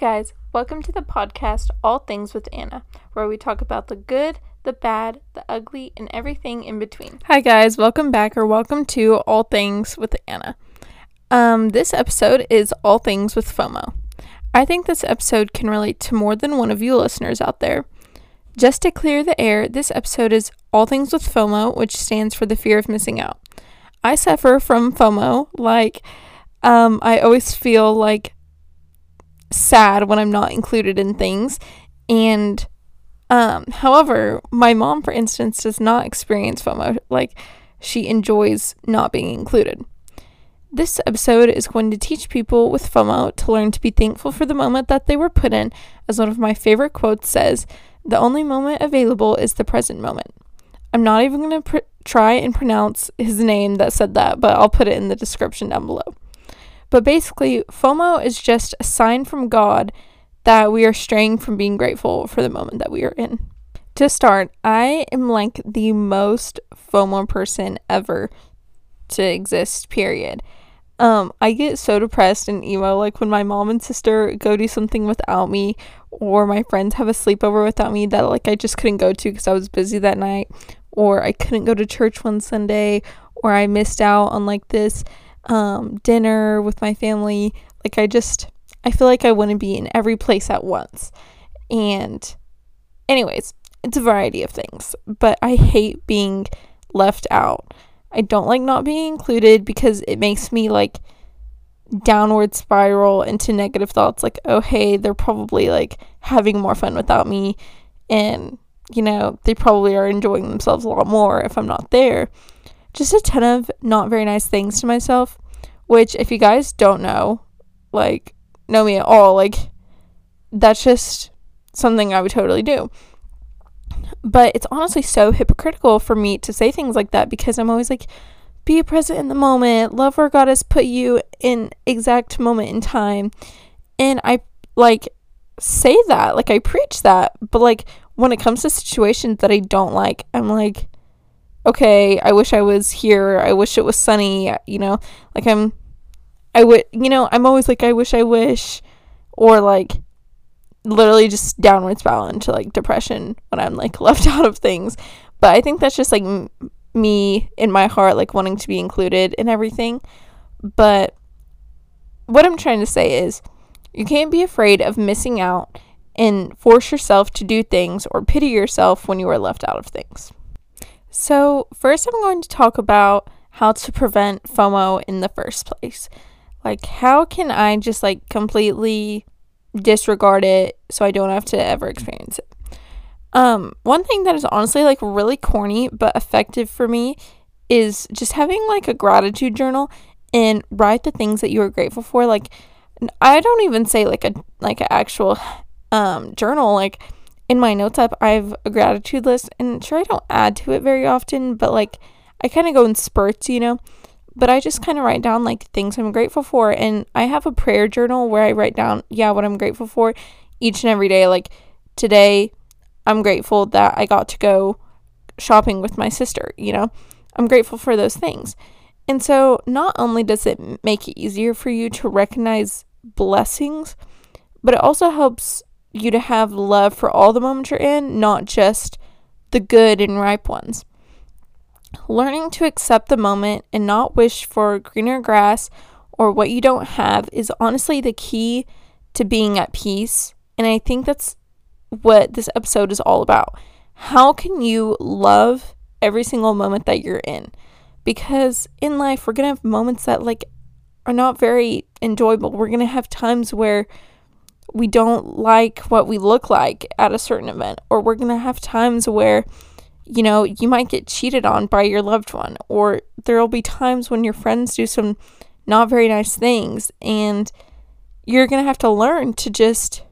guys, welcome to the podcast All Things with Anna, where we talk about the good, the bad, the ugly, and everything in between. Hi guys, welcome back or welcome to All Things with Anna. Um, this episode is All Things with FOMO. I think this episode can relate to more than one of you listeners out there. Just to clear the air, this episode is All Things with FOMO, which stands for the fear of missing out. I suffer from FOMO, like um, I always feel like sad when I'm not included in things. And um, however, my mom, for instance, does not experience FOMO. Like she enjoys not being included. This episode is going to teach people with FOMO to learn to be thankful for the moment that they were put in. As one of my favorite quotes says, the only moment available is the present moment. I'm not even going to pr- try and pronounce his name that said that, but I'll put it in the description down below. But basically, FOMO is just a sign from God that we are straying from being grateful for the moment that we are in. To start, I am like the most FOMO person ever to exist, period. Um, I get so depressed and emo like when my mom and sister go do something without me or my friends have a sleepover without me that like I just couldn't go to because I was busy that night or I couldn't go to church one Sunday or I missed out on like this um, dinner with my family. Like, I just, I feel like I wouldn't be in every place at once. And, anyways, it's a variety of things, but I hate being left out. I don't like not being included because it makes me like downward spiral into negative thoughts like, oh, hey, they're probably like having more fun without me. And, you know, they probably are enjoying themselves a lot more if I'm not there just a ton of not very nice things to myself, which, if you guys don't know, like, know me at all, like, that's just something I would totally do. But it's honestly so hypocritical for me to say things like that because I'm always like, be present in the moment, love where God has put you in exact moment in time. And I like say that, like I preach that, but like when it comes to situations that I don't like, I'm like, okay, I wish I was here. I wish it was sunny, you know? Like I'm I would, you know, I'm always like I wish I wish or like literally just downward spiral into like depression when I'm like left out of things. But I think that's just like m- me in my heart like wanting to be included in everything. But what I'm trying to say is you can't be afraid of missing out and force yourself to do things or pity yourself when you are left out of things. So, first, I'm going to talk about how to prevent FOMO in the first place. Like, how can I just like completely disregard it so I don't have to ever experience it? Um, one thing that is honestly like really corny but effective for me is just having like a gratitude journal and write the things that you are grateful for. Like, I don't even say like a like an actual um journal. Like, in my notes app, I have a gratitude list, and sure, I don't add to it very often, but like I kind of go in spurts, you know. But I just kind of write down like things I'm grateful for, and I have a prayer journal where I write down, yeah, what I'm grateful for each and every day. Like today, I'm grateful that I got to go shopping with my sister, you know. I'm grateful for those things. And so, not only does it make it easier for you to recognize blessings, but it also helps you to have love for all the moments you're in, not just the good and ripe ones. Learning to accept the moment and not wish for greener grass or what you don't have is honestly the key to being at peace. And I think that's what this episode is all about. How can you love every single moment that you're in? Because in life, we're going to have moments that, like, are not very enjoyable. We're going to have times where we don't like what we look like at a certain event, or we're going to have times where, you know, you might get cheated on by your loved one, or there will be times when your friends do some not very nice things, and you're going to have to learn to just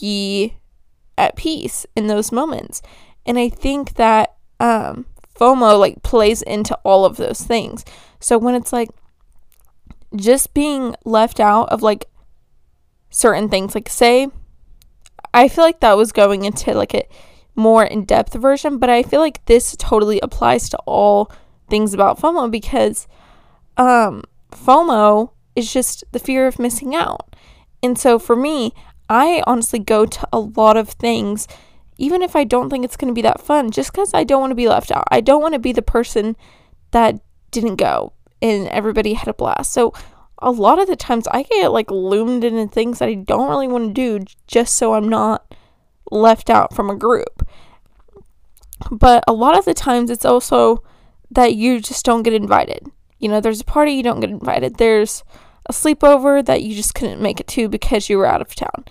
be at peace in those moments. And I think that um, FOMO like plays into all of those things. So when it's like just being left out of like certain things. Like, say, I feel like that was going into like a more in depth version, but I feel like this totally applies to all things about FOMO because um, FOMO is just the fear of missing out. And so for me, I honestly go to a lot of things, even if I don't think it's going to be that fun, just because I don't want to be left out. I don't want to be the person that didn't go and everybody had a blast. So a lot of the times I get like loomed into things that I don't really want to do just so I'm not left out from a group. But a lot of the times it's also that you just don't get invited. You know, there's a party you don't get invited. There's a sleepover that you just couldn't make it to because you were out of town.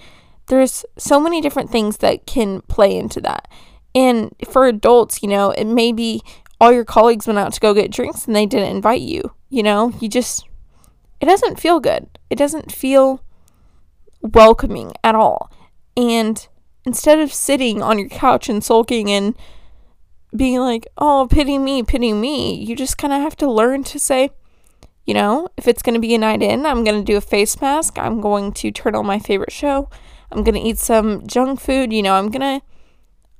There's so many different things that can play into that. And for adults, you know, it may be all your colleagues went out to go get drinks and they didn't invite you. You know, you just it doesn't feel good. It doesn't feel welcoming at all. And instead of sitting on your couch and sulking and being like, oh, pity me, pity me, you just kind of have to learn to say, you know, if it's going to be a night in, I'm going to do a face mask. I'm going to turn on my favorite show. I'm going to eat some junk food. You know, I'm going to.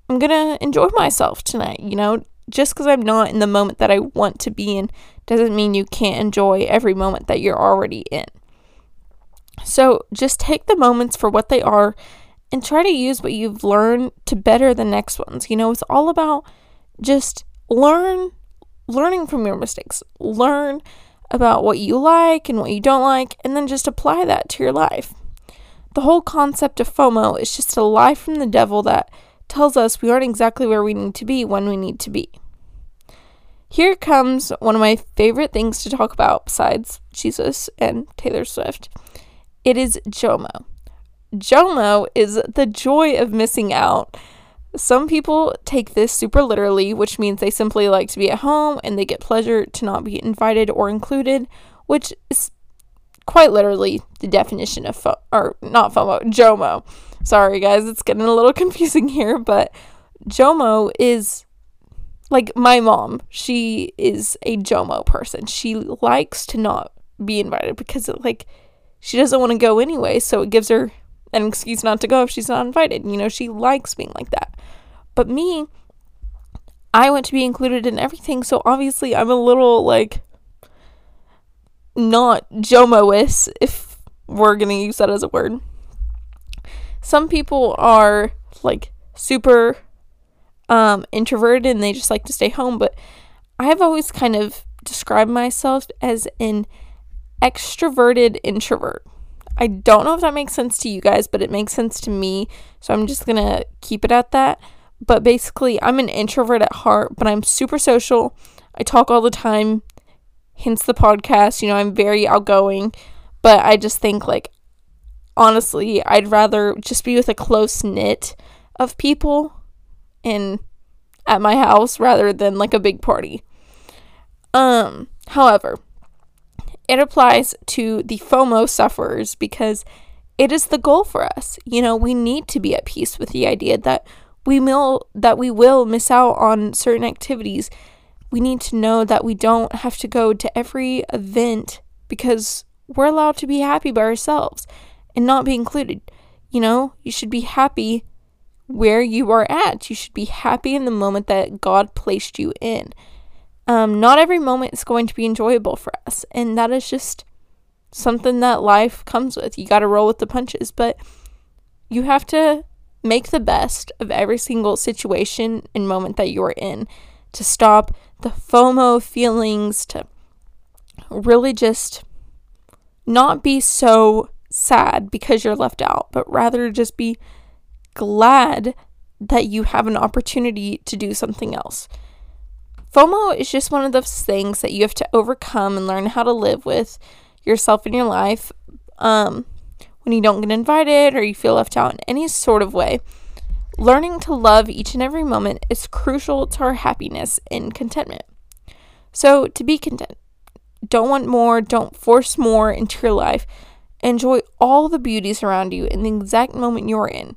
I'm going to enjoy myself tonight, you know, just because I'm not in the moment that I want to be in doesn't mean you can't enjoy every moment that you're already in. So just take the moments for what they are and try to use what you've learned to better the next ones. You know, it's all about just learn learning from your mistakes. Learn about what you like and what you don't like and then just apply that to your life. The whole concept of FOMO is just a lie from the devil that tells us we aren't exactly where we need to be when we need to be. Here comes one of my favorite things to talk about besides Jesus and Taylor Swift. It is JOMO. JOMO is the joy of missing out. Some people take this super literally, which means they simply like to be at home and they get pleasure to not be invited or included, which is quite literally the definition of FOMO, or not FOMO, JOMO. Sorry guys, it's getting a little confusing here, but JOMO is like my mom, she is a JOMO person. She likes to not be invited because it like she doesn't want to go anyway, so it gives her an excuse not to go if she's not invited. You know, she likes being like that. But me, I want to be included in everything, so obviously I'm a little like not JOMOist if we're to use that as a word. Some people are like super um, introverted and they just like to stay home. But I have always kind of described myself as an extroverted introvert. I don't know if that makes sense to you guys, but it makes sense to me. So I'm just to keep it at that. But basically, I'm an introvert at heart, but I'm super social. I talk all the time, hence the podcast. You know, I'm very outgoing, but I just think, like, honestly, I'd rather just be with a close knit of people in at my house rather than like a big party. Um, however, it applies to the FOMO sufferers because it is the goal for us. You know, we need to be at peace with the idea that we will that we will miss out on certain activities. We need to know that we don't have to go to every event because we're allowed to be happy by ourselves and not be included. You know, you should be happy where you are at. You should be happy in the moment that God placed you in. Um, not every moment is going to be enjoyable for us, and that is just something that life comes with. You got to roll with the punches, but you have to make the best of every single situation and moment that you're in to stop the FOMO feelings, to really just not be so sad because you're left out, but rather just be glad that you have an opportunity to do something else. FOMO is just one of those things that you have to overcome and learn how to live with yourself in your life um, when you don't get invited or you feel left out in any sort of way. Learning to love each and every moment is crucial to our happiness and contentment. So, to be content, don't want more, don't force more into your life. Enjoy all the beauties around you in the exact moment you're in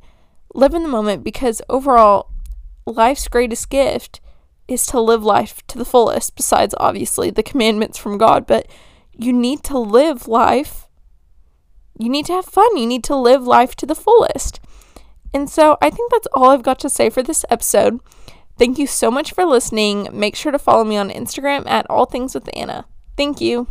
live in the moment because overall, life's greatest gift is to live life to the fullest, besides obviously the commandments from God. But you need to live life. You need to have fun. You need to live life to the fullest. And so I think that's all I've got to say for this episode. Thank you so much for listening. Make sure to follow me on Instagram at All Things with Anna. Thank you.